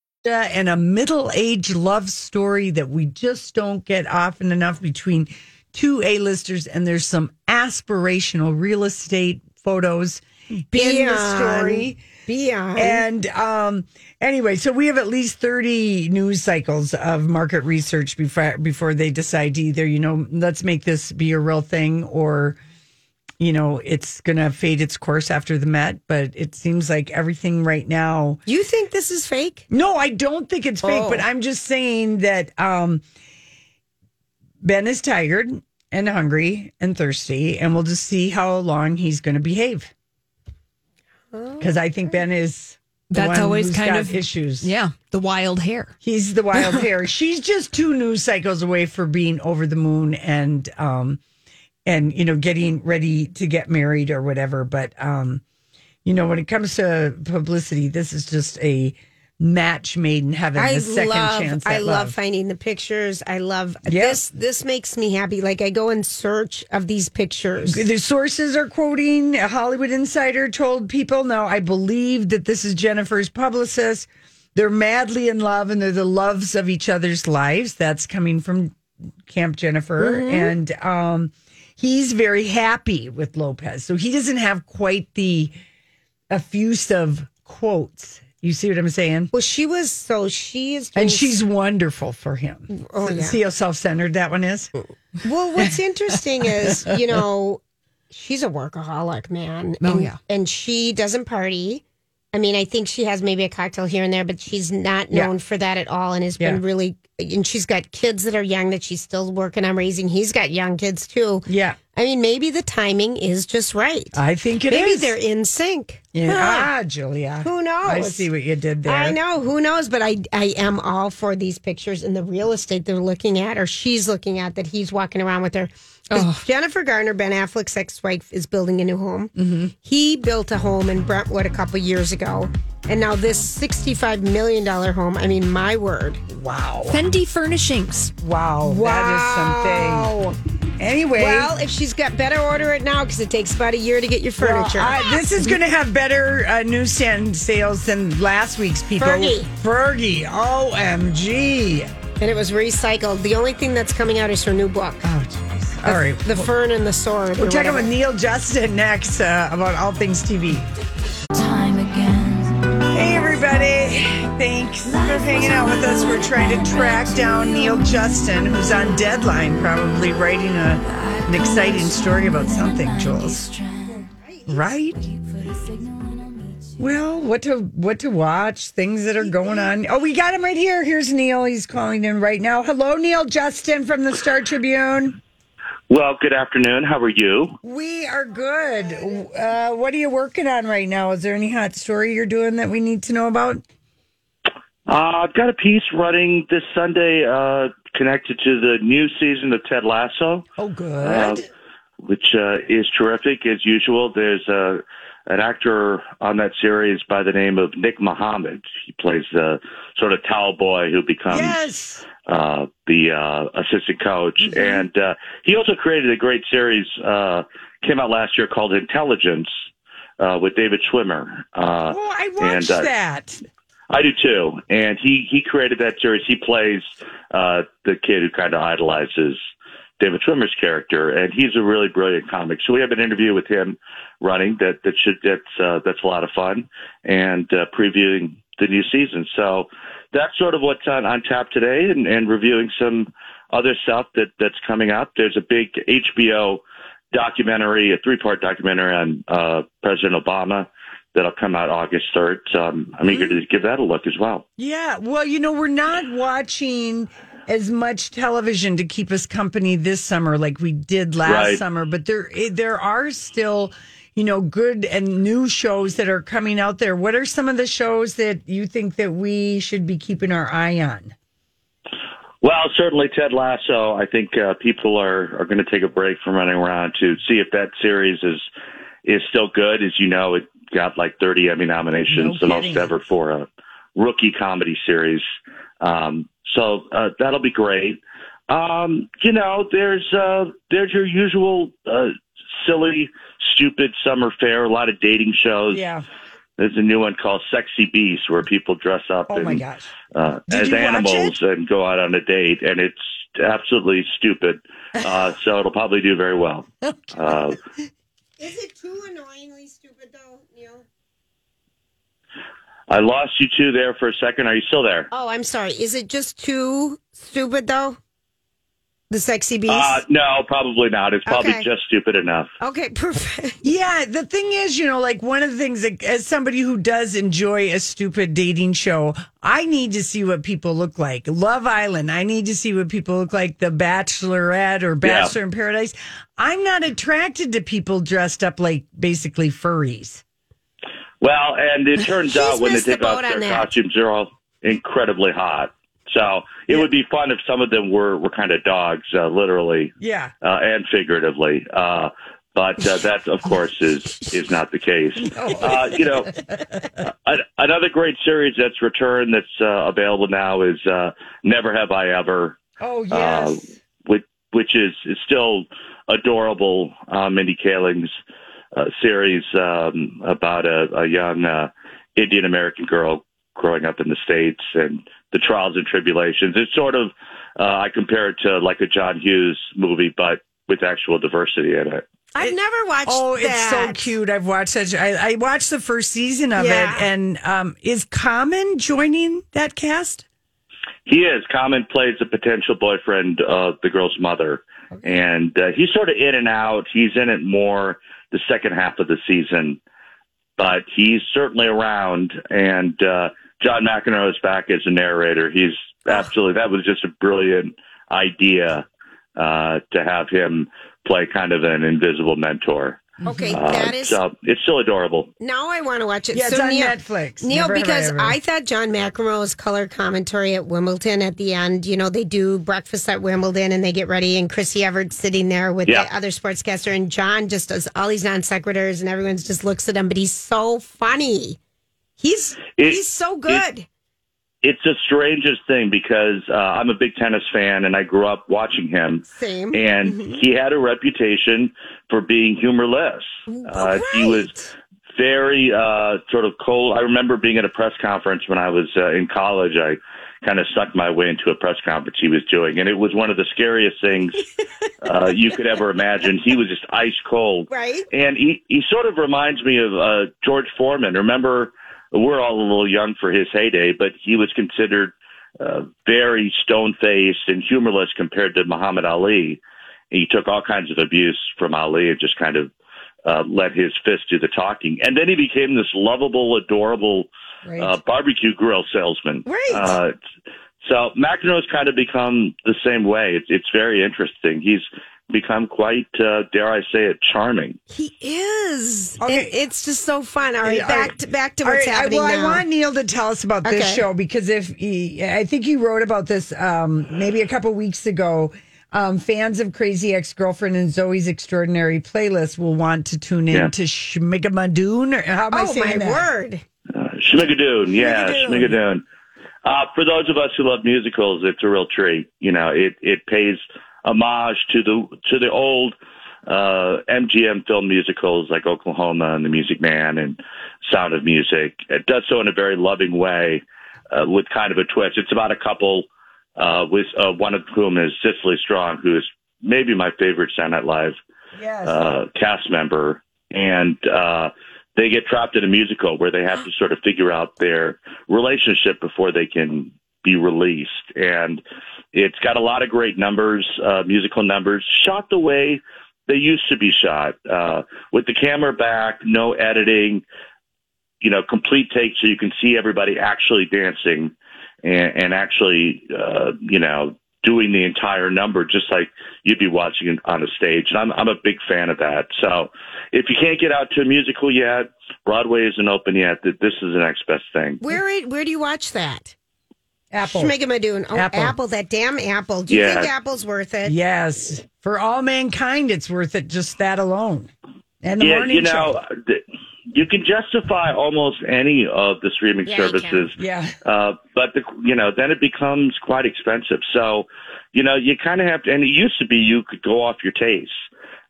[SPEAKER 1] And a middle-aged love story that we just don't get often enough between two A-listers and there's some aspirational real estate photos in the
[SPEAKER 3] Beyond.
[SPEAKER 1] story.
[SPEAKER 3] beyond.
[SPEAKER 1] And um anyway, so we have at least 30 news cycles of market research before before they decide to either, you know, let's make this be a real thing or you know, it's going to fade its course after the Met, but it seems like everything right now
[SPEAKER 3] you think this is fake?
[SPEAKER 1] no, I don't think it's fake,
[SPEAKER 3] Oh.
[SPEAKER 1] but I'm just saying that um, Ben is tired and hungry and thirsty, and we'll just see how long he's going to behave. Because I think Ben is the
[SPEAKER 2] That's always kind of
[SPEAKER 1] issues.
[SPEAKER 2] Yeah, the wild hair.
[SPEAKER 1] He's the wild hair. She's just two news cycles away for being over the moon and um and you know getting ready to get married or whatever. But um, you know, when it comes to publicity, this is just a match made in heaven.
[SPEAKER 3] I
[SPEAKER 1] the second
[SPEAKER 3] love.
[SPEAKER 1] chance.
[SPEAKER 3] I
[SPEAKER 1] at
[SPEAKER 3] love finding the pictures. I love
[SPEAKER 1] Yeah.
[SPEAKER 3] this. This makes me happy. Like I go in search of these pictures.
[SPEAKER 1] The sources are quoting a Hollywood Insider told people, no, I believe that this is Jennifer's publicist. They're madly in love and they're the loves of each other's lives. That's coming from Camp Jennifer. And um, he's very happy with Lopez. So he doesn't have quite the effusive quotes. You see what I'm saying?
[SPEAKER 3] Well, she was so she is,
[SPEAKER 1] And she's wonderful for him.
[SPEAKER 3] Oh, yeah.
[SPEAKER 1] See how self centered that one is?
[SPEAKER 3] Well, what's interesting is, you know, she's a workaholic, man.
[SPEAKER 2] Oh,
[SPEAKER 3] and,
[SPEAKER 2] yeah.
[SPEAKER 3] And she doesn't party. I mean, I think she has maybe a cocktail here and there, but she's not
[SPEAKER 1] Yeah.
[SPEAKER 3] known for that at all and has
[SPEAKER 1] Yeah.
[SPEAKER 3] been really, and she's got kids that are young that she's still working on raising. He's got young kids too.
[SPEAKER 1] Yeah.
[SPEAKER 3] I mean, maybe the timing is just right.
[SPEAKER 1] I think it is.
[SPEAKER 3] maybe they're in sync.
[SPEAKER 1] Yeah.
[SPEAKER 3] Huh.
[SPEAKER 1] Ah, Julia.
[SPEAKER 3] Who knows?
[SPEAKER 1] I see what you did there.
[SPEAKER 3] I know. Who knows? But I, I am all for these pictures and the real estate they're looking at, or she's looking at that he's walking around with her. 'Cause Jennifer Garner, Ben Affleck's ex-wife, is building a new home. Mm-hmm. He built a home in Brentwood a couple years ago, and now this sixty-five million dollar home. I mean, my word!
[SPEAKER 1] Wow.
[SPEAKER 2] Fendi Furnishings.
[SPEAKER 1] Wow. That is something. Anyway.
[SPEAKER 3] Well, if she's got better, order it now because it takes about a year to get your
[SPEAKER 1] well,
[SPEAKER 3] furniture.
[SPEAKER 1] I- this is going to have better uh, newsstand sales than last week's people.
[SPEAKER 3] Fergie.
[SPEAKER 1] Fergie. OMG.
[SPEAKER 3] and it was recycled. The only thing that's coming out is her new book,
[SPEAKER 1] Oh, jeez. All right.
[SPEAKER 3] The Fern and the Sword.
[SPEAKER 1] We're talking
[SPEAKER 3] whatever.
[SPEAKER 1] with Neal Justin next uh, about all things TV. Time again. Hey, everybody. Thanks for hanging out with us. We're trying to track down Neal Justin, who's on deadline, probably writing a, an exciting story about something, Jules. Right? Well, what to what to watch? Things that are going on. Oh, we got him right here. Here's Neal. He's calling in right now. Hello, Neal Justin from the Star Tribune.
[SPEAKER 5] Well, good afternoon. How are you?
[SPEAKER 1] We are good. Uh, what are you working on right now? Is there any hot story you're doing that we need to know about?
[SPEAKER 5] Uh, I've got a piece running this Sunday uh, connected to the new season of Ted Lasso,
[SPEAKER 1] Oh, good.
[SPEAKER 5] uh, which uh, is terrific as usual. There's uh, an actor on that series by the name of Nick Mohammed. He plays the sort of towel boy who becomes
[SPEAKER 1] yes.
[SPEAKER 5] uh, the uh, assistant coach, and uh, he also created a great series. Uh, came out last year called Intelligence uh, with David Schwimmer. Uh,
[SPEAKER 1] Oh, I watched
[SPEAKER 5] and,
[SPEAKER 1] that.
[SPEAKER 5] I do too. And he he created that series. He plays uh, the kid who kind of idolizes David Schwimmer's character, and he's a really brilliant comic. So we have an interview with him running that that should that's uh, that's a lot of fun and uh, previewing the new season. So that's sort of what's on, on tap today, and, and reviewing some other stuff that that's coming up. There's a big HBO documentary, a three part documentary on uh, President Obama that'll come out August 3rd. So I'm, I'm eager to give that a look as well.
[SPEAKER 1] Yeah. Well, you know, we're not watching as much television to keep us company this summer like we did last
[SPEAKER 5] Right.
[SPEAKER 1] summer, but there eh, there are still, you know, good and new shows that are coming out there. What are some of the shows that you think that we should be keeping our eye on?
[SPEAKER 5] Well, certainly Ted Lasso. I think uh, people are, are going to take a break from running around to see if that series is is still good. As you know, it got like 30 Emmy nominations,
[SPEAKER 1] No
[SPEAKER 5] the most ever for a rookie comedy series. Um, so uh, that'll be great. Um, you know, there's uh, there's your usual uh, silly, stupid summer fair, A lot of dating shows.
[SPEAKER 1] Yeah.
[SPEAKER 5] There's a new one called Sexy Beast where people dress up
[SPEAKER 1] Oh my
[SPEAKER 5] and,
[SPEAKER 1] gosh.
[SPEAKER 5] uh, as animals and go out on a date, and it's absolutely stupid. Uh, so it'll probably do very well. Uh,
[SPEAKER 3] Is it too annoyingly stupid though, Neal?
[SPEAKER 5] I lost you two there for a second. Are you still there?
[SPEAKER 3] Oh, I'm sorry. Is it just too stupid though? The sexy beast.
[SPEAKER 5] Uh, no, probably not. It's probably
[SPEAKER 3] Okay.
[SPEAKER 5] just stupid enough.
[SPEAKER 3] okay, perfect.
[SPEAKER 1] Yeah, the thing is, you know, like one of the things that, as somebody who does enjoy a stupid dating show, I need to see what people look like. Love Island, I need to see what people look like. The Bachelorette or Bachelor in Paradise. I'm not attracted to people dressed up like basically furries.
[SPEAKER 5] Well, and it turns out when they
[SPEAKER 3] missed the
[SPEAKER 5] take off their costumes, they're all incredibly hot. So it would be fun if some of them were, were kind of dogs, uh, literally
[SPEAKER 1] Yeah.
[SPEAKER 5] uh, and figuratively. Uh, but uh, that, of course, is is not the case. Uh, you know, another great series that's returned that's uh, available now is uh, Never Have I Ever,
[SPEAKER 1] Oh,
[SPEAKER 5] uh,
[SPEAKER 1] yes.
[SPEAKER 5] which which is, is still adorable. Uh, Mindy Kaling's uh, series um, about a, a young uh, Indian American girl growing up in the states and the trials and tribulations. It's sort of uh, I compare it to like a John Hughes movie, but with actual diversity in it.
[SPEAKER 3] I've never watched.
[SPEAKER 1] Oh, it's so cute. I've watched such. I, I watched the first season of
[SPEAKER 3] Yeah.
[SPEAKER 1] it, and um, is Common joining that cast?
[SPEAKER 5] He is. Common plays the potential boyfriend of the girl's mother, and uh, he's sort of in and out. He's in it more the second half of the season, but he's certainly around. And uh, John McEnroe is back as a narrator. He's absolutely that was just a brilliant idea uh, to have him play kind of an invisible mentor.
[SPEAKER 3] Okay,
[SPEAKER 5] Uh,
[SPEAKER 3] that is.
[SPEAKER 5] so it's still adorable.
[SPEAKER 3] now I want to watch it.
[SPEAKER 1] Yeah, it's on
[SPEAKER 3] Neal,
[SPEAKER 1] Netflix.
[SPEAKER 3] Neal,
[SPEAKER 1] Never have I
[SPEAKER 3] because
[SPEAKER 1] ever.
[SPEAKER 3] I, thought John McEnroe's color commentary at Wimbledon at the end, you know, they do breakfast at Wimbledon and they get ready, and Chrissy Evert sitting there with
[SPEAKER 5] Yeah.
[SPEAKER 3] the other sportscaster, and John just does all these non sequiturs, and everyone just looks at him, but he's so funny. He's
[SPEAKER 5] It-
[SPEAKER 3] he's so good.
[SPEAKER 5] It's the strangest thing because uh, I'm a big tennis fan and I grew up watching him.
[SPEAKER 3] Same.
[SPEAKER 5] and
[SPEAKER 3] Mm-hmm.
[SPEAKER 5] he had a reputation for being humorless. Uh, He was very uh, sort of cold. I remember being at a press conference when I was uh, in college. I kind of stuck my way into a press conference he was doing, and it was one of the scariest things uh, you could ever imagine. He was just ice cold,
[SPEAKER 3] Right.
[SPEAKER 5] and he he sort of reminds me of uh, George Foreman. Remember, we're all a little young for his heyday, but he was considered uh, very stone faced and humorless compared to Muhammad Ali. He took all kinds of abuse from Ali and just kind of uh, let his fist do the talking. And then he became this lovable, adorable
[SPEAKER 1] Right.
[SPEAKER 5] uh, barbecue grill salesman.
[SPEAKER 3] Right.
[SPEAKER 5] Uh, so McEnroe's kind of become the same way. It's, it's very interesting. He's become quite, uh, dare I say it, charming.
[SPEAKER 3] He is.
[SPEAKER 1] Okay.
[SPEAKER 3] It- it's just so fun. All right,
[SPEAKER 1] All
[SPEAKER 3] back to back to what's
[SPEAKER 1] right, I-
[SPEAKER 3] happening
[SPEAKER 1] well,
[SPEAKER 3] now.
[SPEAKER 1] I want Neil to tell us about this
[SPEAKER 3] Okay.
[SPEAKER 1] show because if he, I think he wrote about this um, maybe a couple weeks ago. Um, fans of Crazy Ex Girlfriend and Zoe's Extraordinary Playlist will want to tune in
[SPEAKER 5] Yeah.
[SPEAKER 1] to Schmigamadoon. Or how am I
[SPEAKER 3] oh
[SPEAKER 1] saying
[SPEAKER 3] my
[SPEAKER 1] that?
[SPEAKER 3] word!
[SPEAKER 5] Uh, Schmigadoon, yeah,
[SPEAKER 1] Schmigadoon.
[SPEAKER 5] Schmigadoon. Uh, for those of us who love musicals, it's a real treat. You know, it, it pays homage to the to the old uh, MGM film musicals like Oklahoma and The Music Man and Sound of Music. It does so in a very loving way. uh, with kind of a twist. It's about a couple, uh, with uh, one of whom is Cecily Strong, who is maybe my favorite Saturday Night Live
[SPEAKER 1] Yes.
[SPEAKER 5] uh, cast member, and uh, they get trapped in a musical where they have to sort of figure out their relationship before they can be released. And it's got a lot of great numbers, uh, musical numbers, shot the way they used to be shot, uh, with the camera back, no editing, you know, complete take so you can see everybody actually dancing and, and actually, uh, you know, doing the entire number just like you'd be watching it on a stage. And I'm, I'm a big fan of that. So if you can't get out to a musical yet, Broadway isn't open yet, this is the next best thing.
[SPEAKER 3] Where where do you watch that?
[SPEAKER 1] Apple.
[SPEAKER 3] Schmigamadoo. Oh,
[SPEAKER 1] Apple.
[SPEAKER 3] Apple. That damn Apple. Do you
[SPEAKER 5] Yeah.
[SPEAKER 3] think Apple's worth it?
[SPEAKER 1] Yes. For all mankind, it's worth it just that alone. And the
[SPEAKER 5] yeah,
[SPEAKER 1] morning
[SPEAKER 5] you know,
[SPEAKER 1] show.
[SPEAKER 5] th- you can justify almost any of the streaming
[SPEAKER 3] Yeah,
[SPEAKER 5] services.
[SPEAKER 1] Yeah.
[SPEAKER 5] Uh, but the, you know, then it becomes quite expensive. So, you know, you kind of have to, and it used to be you could go off your taste.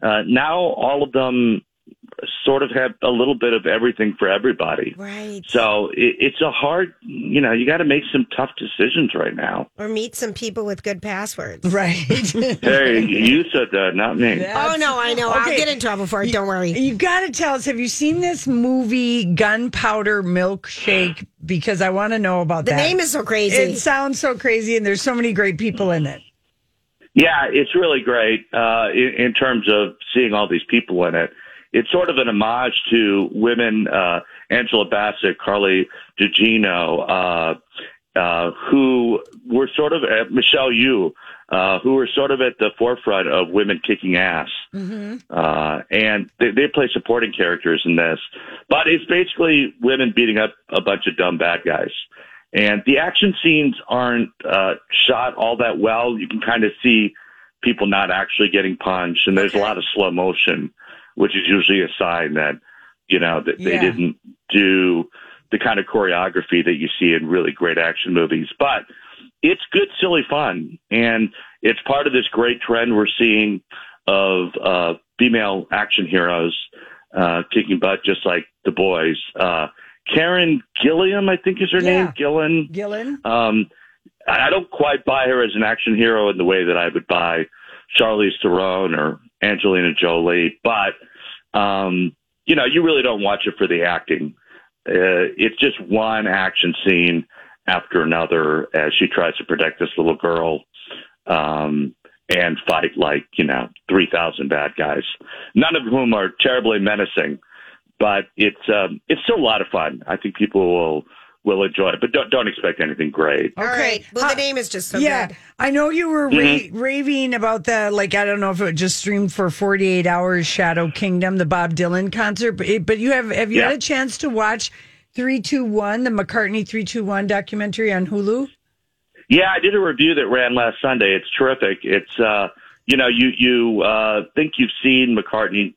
[SPEAKER 5] Uh, now all of them sort of have a little bit of everything for everybody.
[SPEAKER 3] Right.
[SPEAKER 5] So it, it's a hard, you know, you got to make some tough decisions right now.
[SPEAKER 3] Or meet some people with good passwords.
[SPEAKER 1] Right.
[SPEAKER 5] Hey, you said that, not me.
[SPEAKER 3] Oh no, I know. I'll
[SPEAKER 1] Okay.
[SPEAKER 3] get in trouble for it. Don't worry.
[SPEAKER 1] You got to tell us have you seen this movie Gunpowder Milkshake? Because I want to know about
[SPEAKER 3] The
[SPEAKER 1] that.
[SPEAKER 3] name is so crazy.
[SPEAKER 1] It sounds so crazy, and there's so many great people in it.
[SPEAKER 5] Yeah, it's really great uh, in, in terms of seeing all these people in it. It's sort of an homage to women, uh, Angela Bassett, Carla Gugino, uh, uh, who were sort of, uh, Michelle Yeoh, uh, who were sort of at the forefront of women kicking ass. Uh, and they, they play supporting characters in this. But it's basically women beating up a bunch of dumb bad guys. And the action scenes aren't uh, shot all that well. You can kind of see people not actually getting punched, and there's a lot of slow motion, which is usually a sign that you know that they didn't do the kind of choreography that you see in really great action movies. But it's good, silly fun, and it's part of this great trend we're seeing of uh, female action heroes uh, kicking butt, just like the boys. Uh, Karen Gilliam, I think is her
[SPEAKER 1] Yeah.
[SPEAKER 5] name. Gillan.
[SPEAKER 1] Gillan?
[SPEAKER 5] Um, I I don't quite buy her as an action hero in the way that I would buy Charlize Theron or Angelina Jolie, but um, you know, you really don't watch it for the acting. Uh, it's just one action scene after another as she tries to protect this little girl um, and fight like you know three thousand bad guys, none of whom are terribly menacing, but it's um, it's still a lot of fun. I think people will will enjoy it, but don't don't expect anything great.
[SPEAKER 3] All right. Well, the name is just so
[SPEAKER 1] yeah,
[SPEAKER 3] good.
[SPEAKER 1] I know you were
[SPEAKER 5] Mm-hmm.
[SPEAKER 1] ra- raving about the like. I don't know if it just streamed for forty eight hours. Shadow Kingdom, the Bob Dylan concert, but, it, but you have have you
[SPEAKER 5] Yeah.
[SPEAKER 1] had a chance to watch three two one, the McCartney three two one documentary on Hulu?
[SPEAKER 5] Yeah, I did a review that ran last Sunday. It's terrific. It's uh, you know, you you uh, think you've seen McCartney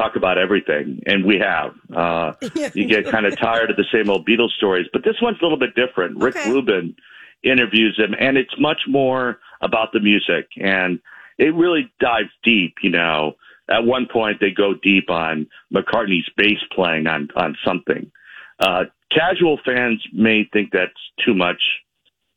[SPEAKER 5] talk about everything, and we have. Uh, you get kind of tired of the same old Beatles stories, but this one's a little bit different. Rick
[SPEAKER 3] Okay.
[SPEAKER 5] Rubin interviews him, and it's much more about the music, and it really dives deep. You know, at one point they go deep on McCartney's bass playing on on something. Uh, casual fans may think that's too much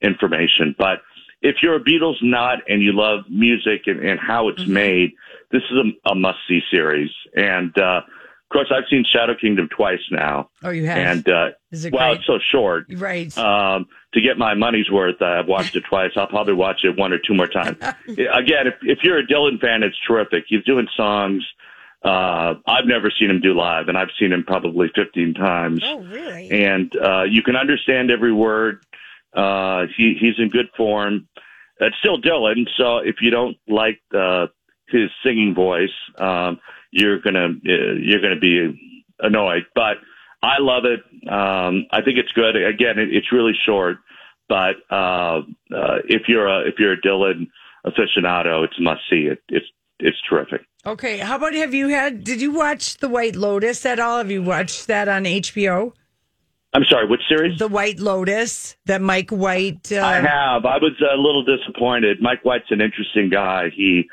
[SPEAKER 5] information. But if you're a Beatles nut and you love music and, and how it's made, this is a, a must see series. And uh, of course, I've seen Shadow Kingdom twice now.
[SPEAKER 1] Oh, you have.
[SPEAKER 5] And uh,
[SPEAKER 1] Is it
[SPEAKER 5] well,
[SPEAKER 1] great?
[SPEAKER 5] it's so short.
[SPEAKER 1] Right.
[SPEAKER 5] Um, to get my money's worth, uh, I've watched it twice. I'll probably watch it one or two more times. Again, if, if you're a Dylan fan, it's terrific. He's doing songs. Uh, I've never seen him do live, and I've seen him probably 15 times
[SPEAKER 3] Oh, really?
[SPEAKER 5] and uh, you can understand every word. Uh, he he's in good form. It's still Dylan, so if you don't like uh, his singing voice, um, you're gonna uh, you're gonna be annoyed. But I love it. Um, I think it's good. Again, it, it's really short, but uh, uh, if you're a if you're a Dylan aficionado, it's must see. It, it's it's terrific.
[SPEAKER 1] Okay, how about have you had? Did you watch The White Lotus at all? Have you watched that on HBO?
[SPEAKER 5] I'm sorry, which series?
[SPEAKER 1] The White Lotus, that Mike White. Uh,
[SPEAKER 5] I have. I was a little disappointed. Mike White's an interesting guy. He,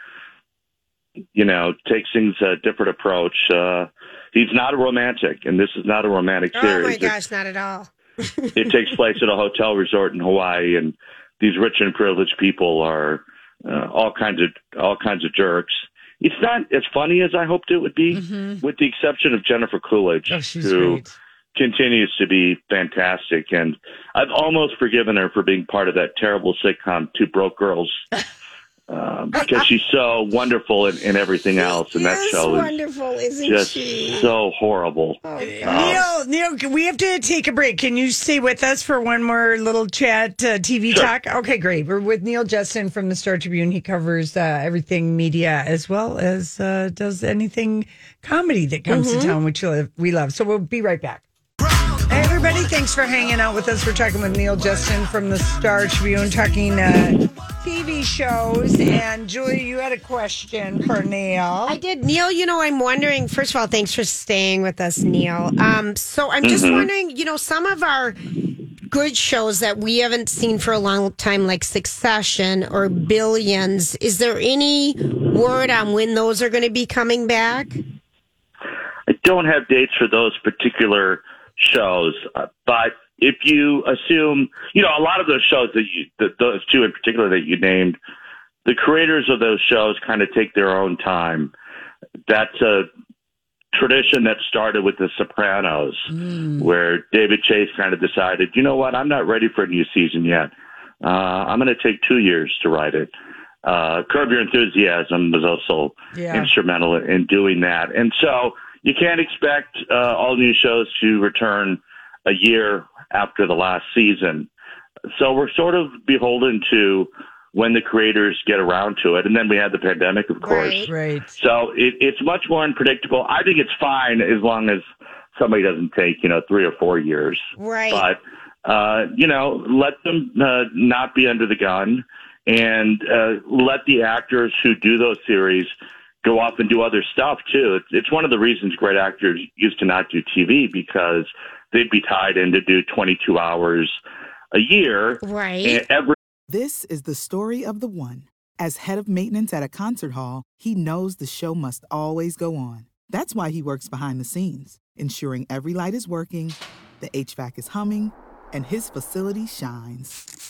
[SPEAKER 5] you know, takes things a different approach. Uh, he's not a romantic, and this is not a romantic
[SPEAKER 3] Oh
[SPEAKER 5] series.
[SPEAKER 3] Oh my
[SPEAKER 5] It's-
[SPEAKER 3] gosh, not at all.
[SPEAKER 5] it takes place at a hotel resort in Hawaii, and these rich and privileged people are uh, all kinds of all kinds of jerks. It's not as funny as I hoped it would be, with the exception of Jennifer Coolidge,
[SPEAKER 1] Mm-hmm. Oh, she's
[SPEAKER 5] who
[SPEAKER 1] great.
[SPEAKER 5] Continues to be fantastic. And I've almost forgiven her for being part of that terrible sitcom, Two Broke Girls, um, because she's so wonderful in, in everything else. And that
[SPEAKER 3] Is
[SPEAKER 5] show is
[SPEAKER 3] wonderful, isn't
[SPEAKER 5] just
[SPEAKER 3] she?
[SPEAKER 5] so horrible.
[SPEAKER 3] Oh,
[SPEAKER 1] Neal, Neal, we have to take a break. Can you stay with us for one more little chat, uh, TV
[SPEAKER 5] Sure.
[SPEAKER 1] talk? Okay, great. We're with Neal Justin from the Star Tribune. He covers uh, everything media as well as uh, does anything comedy that comes
[SPEAKER 3] Mm-hmm.
[SPEAKER 1] to town, which we love. So we'll be right back. Hey, everybody, thanks for hanging out with us. We're talking with Neal Justin from the Star Tribune, talking uh, TV shows. And Julie, you had a question for Neal.
[SPEAKER 3] I did. Neal, you know, I'm wondering, first of all, thanks for staying with us, Neal. Um, so I'm just wondering, you know, some of our good shows that we haven't seen for a long time, like Succession or Billions, is there any word on when those are going to be coming back?
[SPEAKER 5] I don't have dates for those particular shows, uh, but if you assume, you know, a lot of those shows that you, that those two in particular that you named, the creators of those shows kind of take their own time. That's a tradition that started with The Sopranos, where David Chase kind of decided, you know what, I'm not ready for a new season yet. Uh, I'm going to take two years to write it. Uh, Curb Your Enthusiasm was also
[SPEAKER 1] Yeah.
[SPEAKER 5] instrumental in doing that. And so you can't expect uh, all new shows to return a year after the last season. So we're sort of beholden to when the creators get around to it. And then we had the pandemic, of course.
[SPEAKER 3] Right.
[SPEAKER 1] Right.
[SPEAKER 5] So it, it's much more unpredictable. I think it's fine as long as somebody doesn't take, you know, three or four years.
[SPEAKER 3] Right.
[SPEAKER 5] But, uh, you know, let them uh, not be under the gun and uh, let the actors who do those series go off and do other stuff too. It's, it's one of the reasons great actors used to not do TV because they'd be tied in to do 22 hours a year.
[SPEAKER 3] Right.
[SPEAKER 5] And every
[SPEAKER 6] This is the story of the one. As head of maintenance at a concert hall, he knows the show must always go on. That's why he works behind the scenes, ensuring every light is working, the HVAC is humming, and his facility shines.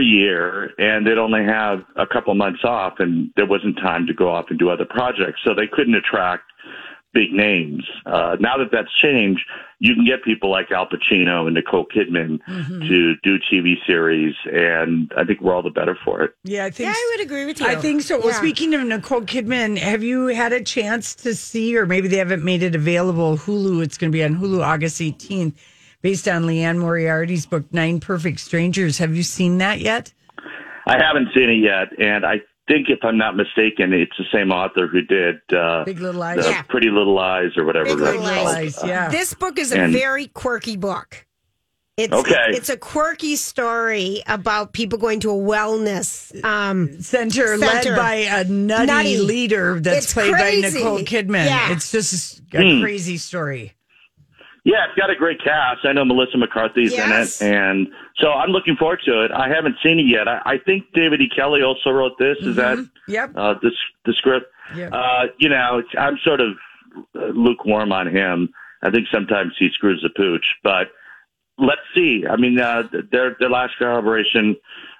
[SPEAKER 5] Year and they'd only have a couple months off and there wasn't time to go off and do other projects. So they couldn't attract big names. Uh, now that that's changed, you can get people like Al Pacino and Nicole Kidman to do TV series. And I think we're all the better for it.
[SPEAKER 1] Yeah, I think
[SPEAKER 3] Yeah, I would agree with you.
[SPEAKER 1] I think so. Well, speaking of Nicole Kidman, have you had a chance to see, or maybe they haven't made it available? Hulu. It's going to be on Hulu August 18th, based on Liane Moriarty's book Nine Perfect Strangers. Have you seen that yet?
[SPEAKER 5] I haven't seen it yet. And I think if I'm not mistaken, it's the same author who did uh,
[SPEAKER 1] Big Little Lies.
[SPEAKER 5] the
[SPEAKER 3] Yeah.
[SPEAKER 5] Pretty Little Lies or whatever
[SPEAKER 3] Big
[SPEAKER 5] that's
[SPEAKER 3] Little
[SPEAKER 5] called.
[SPEAKER 1] Yeah.
[SPEAKER 3] This book is a
[SPEAKER 5] And-
[SPEAKER 3] very quirky book. It's,
[SPEAKER 5] Okay.
[SPEAKER 3] It's a quirky story about people going to a wellness. Um,
[SPEAKER 1] Center,
[SPEAKER 3] Center.
[SPEAKER 1] led by a nutty,
[SPEAKER 3] Nutty.
[SPEAKER 1] leader that's
[SPEAKER 3] It's
[SPEAKER 1] played
[SPEAKER 3] crazy.
[SPEAKER 1] by Nicole Kidman.
[SPEAKER 3] Yeah.
[SPEAKER 1] It's just a
[SPEAKER 5] Hmm.
[SPEAKER 1] crazy story.
[SPEAKER 5] Yeah, it's got a great cast. I know Melissa McCarthy's
[SPEAKER 3] Yes.
[SPEAKER 5] in it, and so I'm looking forward to it. I haven't seen it yet. I, I think David E. Kelley also wrote this. Is that
[SPEAKER 1] Yep.
[SPEAKER 5] uh, the the script?
[SPEAKER 1] Yep.
[SPEAKER 5] Uh, you know, it's, I'm sort of uh, lukewarm on him. I think sometimes he screws the pooch, but let's see. I mean, uh, their their last collaboration,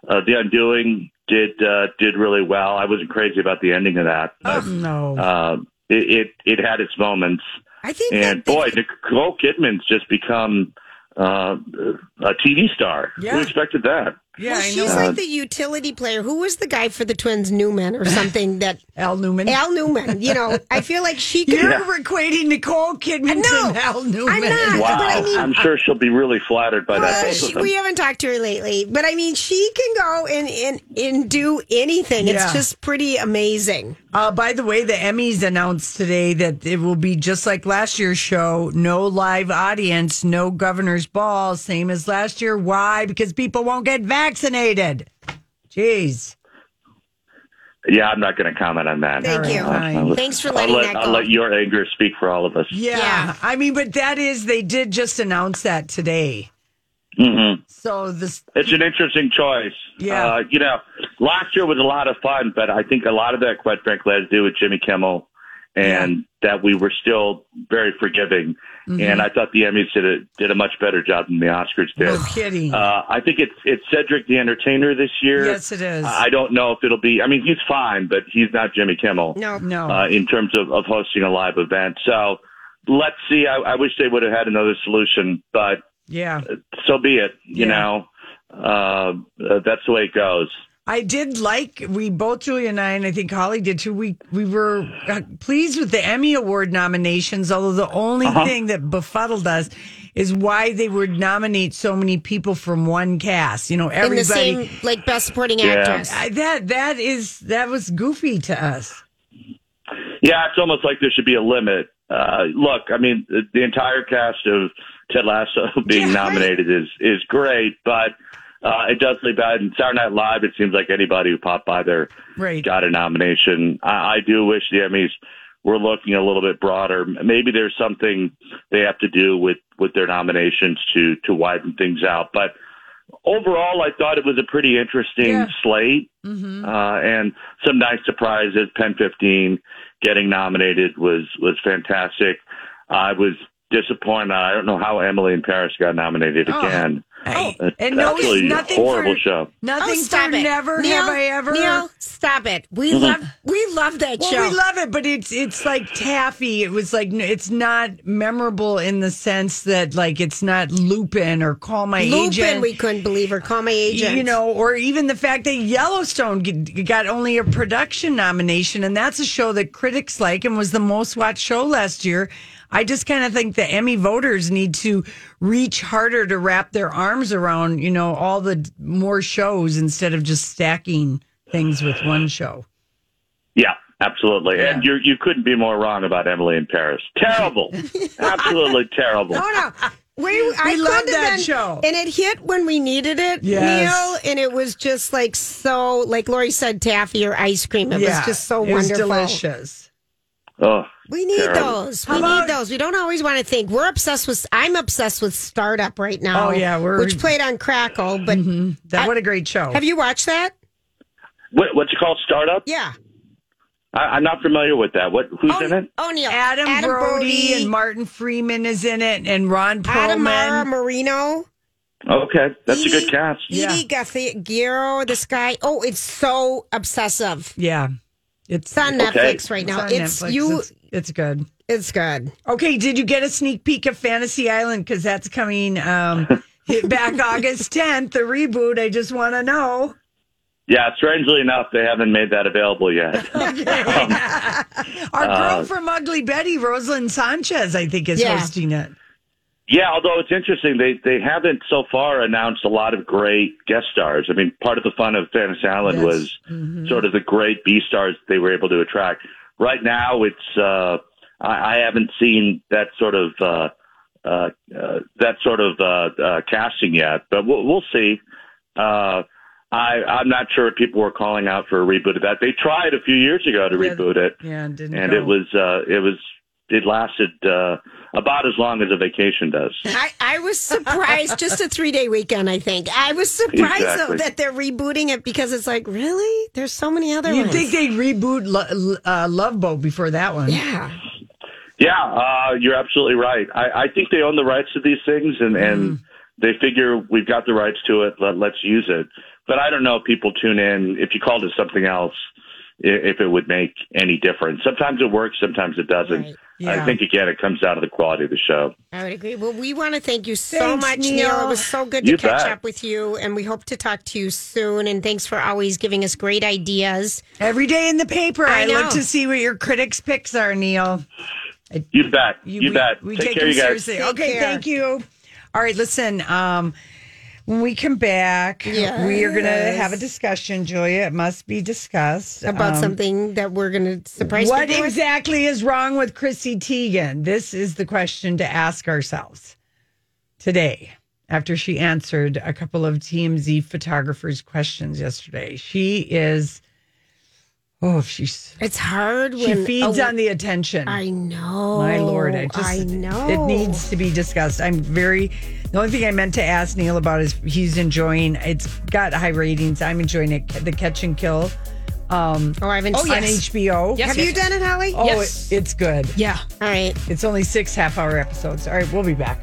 [SPEAKER 5] uh, The Undoing, did uh, did really well. I wasn't crazy about the ending of that,
[SPEAKER 1] Oh, no.
[SPEAKER 5] uh, it, it it had its moments.
[SPEAKER 3] I think
[SPEAKER 5] And boy, Nicole Kidman's just become uh, a TV star.
[SPEAKER 1] Yeah.
[SPEAKER 5] Who expected that?
[SPEAKER 1] Yeah,
[SPEAKER 3] well,
[SPEAKER 1] I
[SPEAKER 3] she's
[SPEAKER 1] know.
[SPEAKER 3] like the utility player. Who was the guy for the twins, Newman or something? That
[SPEAKER 1] Al Newman.
[SPEAKER 3] Al Newman. You know, I feel like she could.
[SPEAKER 1] You're equating Nicole Kidman
[SPEAKER 3] No,
[SPEAKER 1] to Al Newman.
[SPEAKER 3] I'm not.
[SPEAKER 5] Wow,
[SPEAKER 3] But I mean,
[SPEAKER 5] I'm sure she'll be really flattered by that.
[SPEAKER 3] Well,
[SPEAKER 5] both
[SPEAKER 3] she,
[SPEAKER 5] of them.
[SPEAKER 3] we haven't talked to her lately, but I mean, she can go and and, and do anything.
[SPEAKER 1] Yeah.
[SPEAKER 3] It's just pretty amazing.
[SPEAKER 1] Uh, by the way, the Emmys announced today that it will be just like last year's show no live audience, no governor's ball, same as last year. Why? Because people won't get vaccinated. Jeez.
[SPEAKER 5] Yeah, I'm not going to comment on that.
[SPEAKER 3] Thank you.
[SPEAKER 5] I'll-
[SPEAKER 3] Thanks for
[SPEAKER 5] I'll
[SPEAKER 3] letting
[SPEAKER 5] let,
[SPEAKER 3] that
[SPEAKER 5] I'll let your anger speak for all of us.
[SPEAKER 1] Yeah.
[SPEAKER 3] Yeah.
[SPEAKER 1] I mean, but that is, they did just announce that today.
[SPEAKER 5] hmm
[SPEAKER 1] So this,
[SPEAKER 5] It's an interesting choice.
[SPEAKER 1] Yeah.
[SPEAKER 5] Uh, you know, last year was a lot of fun, but I think a lot of that, quite frankly, had to do with Jimmy Kimmel and that we were still very forgiving.
[SPEAKER 1] Mm-hmm.
[SPEAKER 5] And I thought the Emmys did a, did a much better job than the Oscars did.
[SPEAKER 1] no kidding.
[SPEAKER 5] Uh, I think it's it's Cedric the Entertainer this year.
[SPEAKER 1] yes, it is.
[SPEAKER 5] I don't know if it'll be. I mean, he's fine, but he's not Jimmy Kimmel
[SPEAKER 3] No,
[SPEAKER 1] no.
[SPEAKER 5] uh, in terms of, of hosting a live event. So let's see. I, I wish they would have had another solution, but
[SPEAKER 1] yeah.
[SPEAKER 5] so be it. You
[SPEAKER 1] Yeah.
[SPEAKER 5] know, uh, uh, that's the way it goes.
[SPEAKER 1] I did like we both Julia and I, and I think Holly did too. We we were uh, pleased with the Emmy Award nominations, although the only
[SPEAKER 5] Uh-huh.
[SPEAKER 1] thing that befuddled us is why they would nominate so many people from one cast. You know,
[SPEAKER 3] in the
[SPEAKER 1] everybody.
[SPEAKER 3] same like best supporting
[SPEAKER 5] Yeah.
[SPEAKER 3] actress.
[SPEAKER 1] I- that that is that was goofy to us.
[SPEAKER 5] Yeah, it's almost like there should be a limit. Uh, look, I mean, the, the entire cast of Ted Lasso being
[SPEAKER 1] Yeah,
[SPEAKER 5] nominated is is great, but uh, it does leave out. In Saturday Night Live, it seems like anybody who popped by there
[SPEAKER 1] Right.
[SPEAKER 5] got a nomination. I, I do wish the Emmys were looking a little bit broader. Maybe there's something they have to do with with their nominations to to widen things out, but. Overall, I thought it was a pretty interesting
[SPEAKER 1] Yeah.
[SPEAKER 5] slate
[SPEAKER 1] Mm-hmm.
[SPEAKER 5] uh, and some nice surprises. PEN15 getting nominated was was fantastic. I was disappointed. I don't know how Emily in Paris got nominated
[SPEAKER 1] Oh.
[SPEAKER 5] again.
[SPEAKER 1] Hey, oh,
[SPEAKER 5] It's
[SPEAKER 1] and no,
[SPEAKER 5] absolutely
[SPEAKER 1] nothing
[SPEAKER 5] horrible
[SPEAKER 1] for,
[SPEAKER 5] show.
[SPEAKER 1] Nothing
[SPEAKER 3] Oh, stop
[SPEAKER 1] for
[SPEAKER 3] it.
[SPEAKER 1] never
[SPEAKER 3] Neal,
[SPEAKER 1] have I ever.
[SPEAKER 3] Neal, stop it. We mm-hmm. love we love that
[SPEAKER 1] Well,
[SPEAKER 3] show.
[SPEAKER 1] we love it, but it's it's like taffy. It was like it's not memorable in the sense that like it's not Lupin or Call My
[SPEAKER 3] Lupin,
[SPEAKER 1] Agent.
[SPEAKER 3] we couldn't believe or Call my agent.
[SPEAKER 1] You know, or even the fact that Yellowstone got only a production nomination, and that's a show that critics like and was the most watched show last year. I just kind of think the Emmy voters need to reach harder to wrap their arms around, you know, all the more shows instead of just stacking things with one show.
[SPEAKER 5] Yeah, absolutely. And you you couldn't be more wrong about Emily in Paris. Terrible, absolutely terrible.
[SPEAKER 3] No, no. We, I
[SPEAKER 1] love
[SPEAKER 3] couldn't have
[SPEAKER 1] that
[SPEAKER 3] been-
[SPEAKER 1] show.
[SPEAKER 3] And it hit when we needed it,
[SPEAKER 1] Yes.
[SPEAKER 3] Neal. And it was just like so, like Lori said, taffy or ice cream. It was just so
[SPEAKER 1] it was
[SPEAKER 3] wonderful.
[SPEAKER 1] delicious.
[SPEAKER 5] Oh,
[SPEAKER 3] We need
[SPEAKER 5] Terrible.
[SPEAKER 3] those.
[SPEAKER 1] How
[SPEAKER 3] we
[SPEAKER 1] about-
[SPEAKER 3] need those. We don't always want to think. We're obsessed with. I'm obsessed with Startup right now.
[SPEAKER 1] Oh, yeah, we're- Mm-hmm.
[SPEAKER 3] which played on Crackle. But
[SPEAKER 1] That
[SPEAKER 3] I-
[SPEAKER 1] what a great show.
[SPEAKER 3] have you watched that?
[SPEAKER 5] what, what's it called? Startup?
[SPEAKER 3] Yeah.
[SPEAKER 5] I, I'm not familiar with that. What? Who's
[SPEAKER 3] oh,
[SPEAKER 5] in it?
[SPEAKER 3] Oh, Neal.
[SPEAKER 1] Adam, Brody, and Martin Freeman is in it, and Ron
[SPEAKER 3] Otmara
[SPEAKER 1] Perlman.
[SPEAKER 3] Marrero.
[SPEAKER 5] Okay, that's a good cast.
[SPEAKER 1] Yeah.
[SPEAKER 3] Edi Gathegi, this guy. Oh, it's so obsessive.
[SPEAKER 1] Yeah, it's
[SPEAKER 3] It's on
[SPEAKER 5] Okay.
[SPEAKER 3] Netflix right now.
[SPEAKER 1] on
[SPEAKER 3] It's,
[SPEAKER 1] Netflix.
[SPEAKER 3] you.
[SPEAKER 1] It's, it's good.
[SPEAKER 3] It's good.
[SPEAKER 1] Okay, did you get a sneak peek of Fantasy Island? Because that's coming um, back August 10th, the reboot. I just want to know.
[SPEAKER 5] Yeah, strangely enough, they haven't made that available yet.
[SPEAKER 1] Our girl
[SPEAKER 5] Uh,
[SPEAKER 1] from Ugly Betty, Roselyn Sanchez, I think, is
[SPEAKER 3] Yeah.
[SPEAKER 1] hosting it.
[SPEAKER 5] Yeah, although it's interesting, they they haven't so far announced a lot of great guest stars. I mean, part of the fun of Fantasy Island
[SPEAKER 1] Yes.
[SPEAKER 5] was
[SPEAKER 1] Mm-hmm.
[SPEAKER 5] sort of the great B stars they were able to attract. Right now, it's uh, I, I haven't seen that sort of uh, uh, uh, that sort of uh, uh, casting yet, but we'll, we'll see. Uh, I, I'm not sure if people were calling out for a reboot of that. They tried a few years ago to
[SPEAKER 1] Yeah.
[SPEAKER 5] reboot it,
[SPEAKER 1] Yeah, didn't
[SPEAKER 5] and
[SPEAKER 1] go.
[SPEAKER 5] it was uh, it was it lasted uh, about as long as a vacation does.
[SPEAKER 3] I, I was surprised. just a three day weekend, I think. I was surprised
[SPEAKER 5] Exactly.
[SPEAKER 3] though, that they're rebooting it because it's like, really? There's so many other
[SPEAKER 1] You'd
[SPEAKER 3] ones.
[SPEAKER 1] think they'd reboot Lo- uh, Love Boat before that one.
[SPEAKER 3] yeah.
[SPEAKER 5] Yeah, uh, you're absolutely right. I, I think they own the rights to these things, and, and they figure we've got the rights to it. Let, let's use it. But I don't know if people tune in. If you called it something else, i- if it would make any difference. Sometimes it works, sometimes it doesn't.
[SPEAKER 3] Right.
[SPEAKER 1] Yeah.
[SPEAKER 5] I think again, it comes down to the quality of the show.
[SPEAKER 3] I would agree. Well, we want to thank you so
[SPEAKER 1] Thanks,
[SPEAKER 3] much,
[SPEAKER 1] Neal.
[SPEAKER 3] Neal. It was so good to catch
[SPEAKER 5] bet.
[SPEAKER 3] up with you, and we hope to talk to you soon. And thanks for always giving us great ideas.
[SPEAKER 1] Every day in the paper, I,
[SPEAKER 3] I
[SPEAKER 1] look
[SPEAKER 3] know.
[SPEAKER 1] to see what your critics' picks are, Neal.
[SPEAKER 5] You bet. You,
[SPEAKER 1] we,
[SPEAKER 5] bet.
[SPEAKER 1] We
[SPEAKER 5] take,
[SPEAKER 1] take,
[SPEAKER 5] care,
[SPEAKER 1] them
[SPEAKER 5] you guys.
[SPEAKER 1] seriously.
[SPEAKER 3] Take
[SPEAKER 1] okay,
[SPEAKER 3] care.
[SPEAKER 1] thank you. All right, listen. Um, when we come back, we are going to have a discussion, Julia. It must be discussed
[SPEAKER 3] About
[SPEAKER 1] Um,
[SPEAKER 3] something that we're going to surprise
[SPEAKER 1] What
[SPEAKER 3] people with.
[SPEAKER 1] exactly is wrong with Chrissy Teigen? This is the question to ask ourselves today after she answered a couple of TMZ photographers' questions yesterday. She is, oh, she's,
[SPEAKER 3] It's hard
[SPEAKER 1] she
[SPEAKER 3] when
[SPEAKER 1] feeds on the attention.
[SPEAKER 3] I know.
[SPEAKER 1] My lord, it just
[SPEAKER 3] I know.
[SPEAKER 1] it needs to be discussed. I'm very the only thing I meant to ask Neal about is he's enjoying it's got high ratings. I'm enjoying it. The Catch and Kill um
[SPEAKER 3] Oh, I haven't
[SPEAKER 2] Oh,
[SPEAKER 3] seen
[SPEAKER 1] on
[SPEAKER 2] yes.
[SPEAKER 1] HBO.
[SPEAKER 2] Yes,
[SPEAKER 3] Have
[SPEAKER 2] yes,
[SPEAKER 3] you done it, Holly?
[SPEAKER 1] Oh,
[SPEAKER 2] Yes.
[SPEAKER 1] it- it's good.
[SPEAKER 2] Yeah.
[SPEAKER 3] All right.
[SPEAKER 1] It's only six half hour episodes. All right, we'll be back.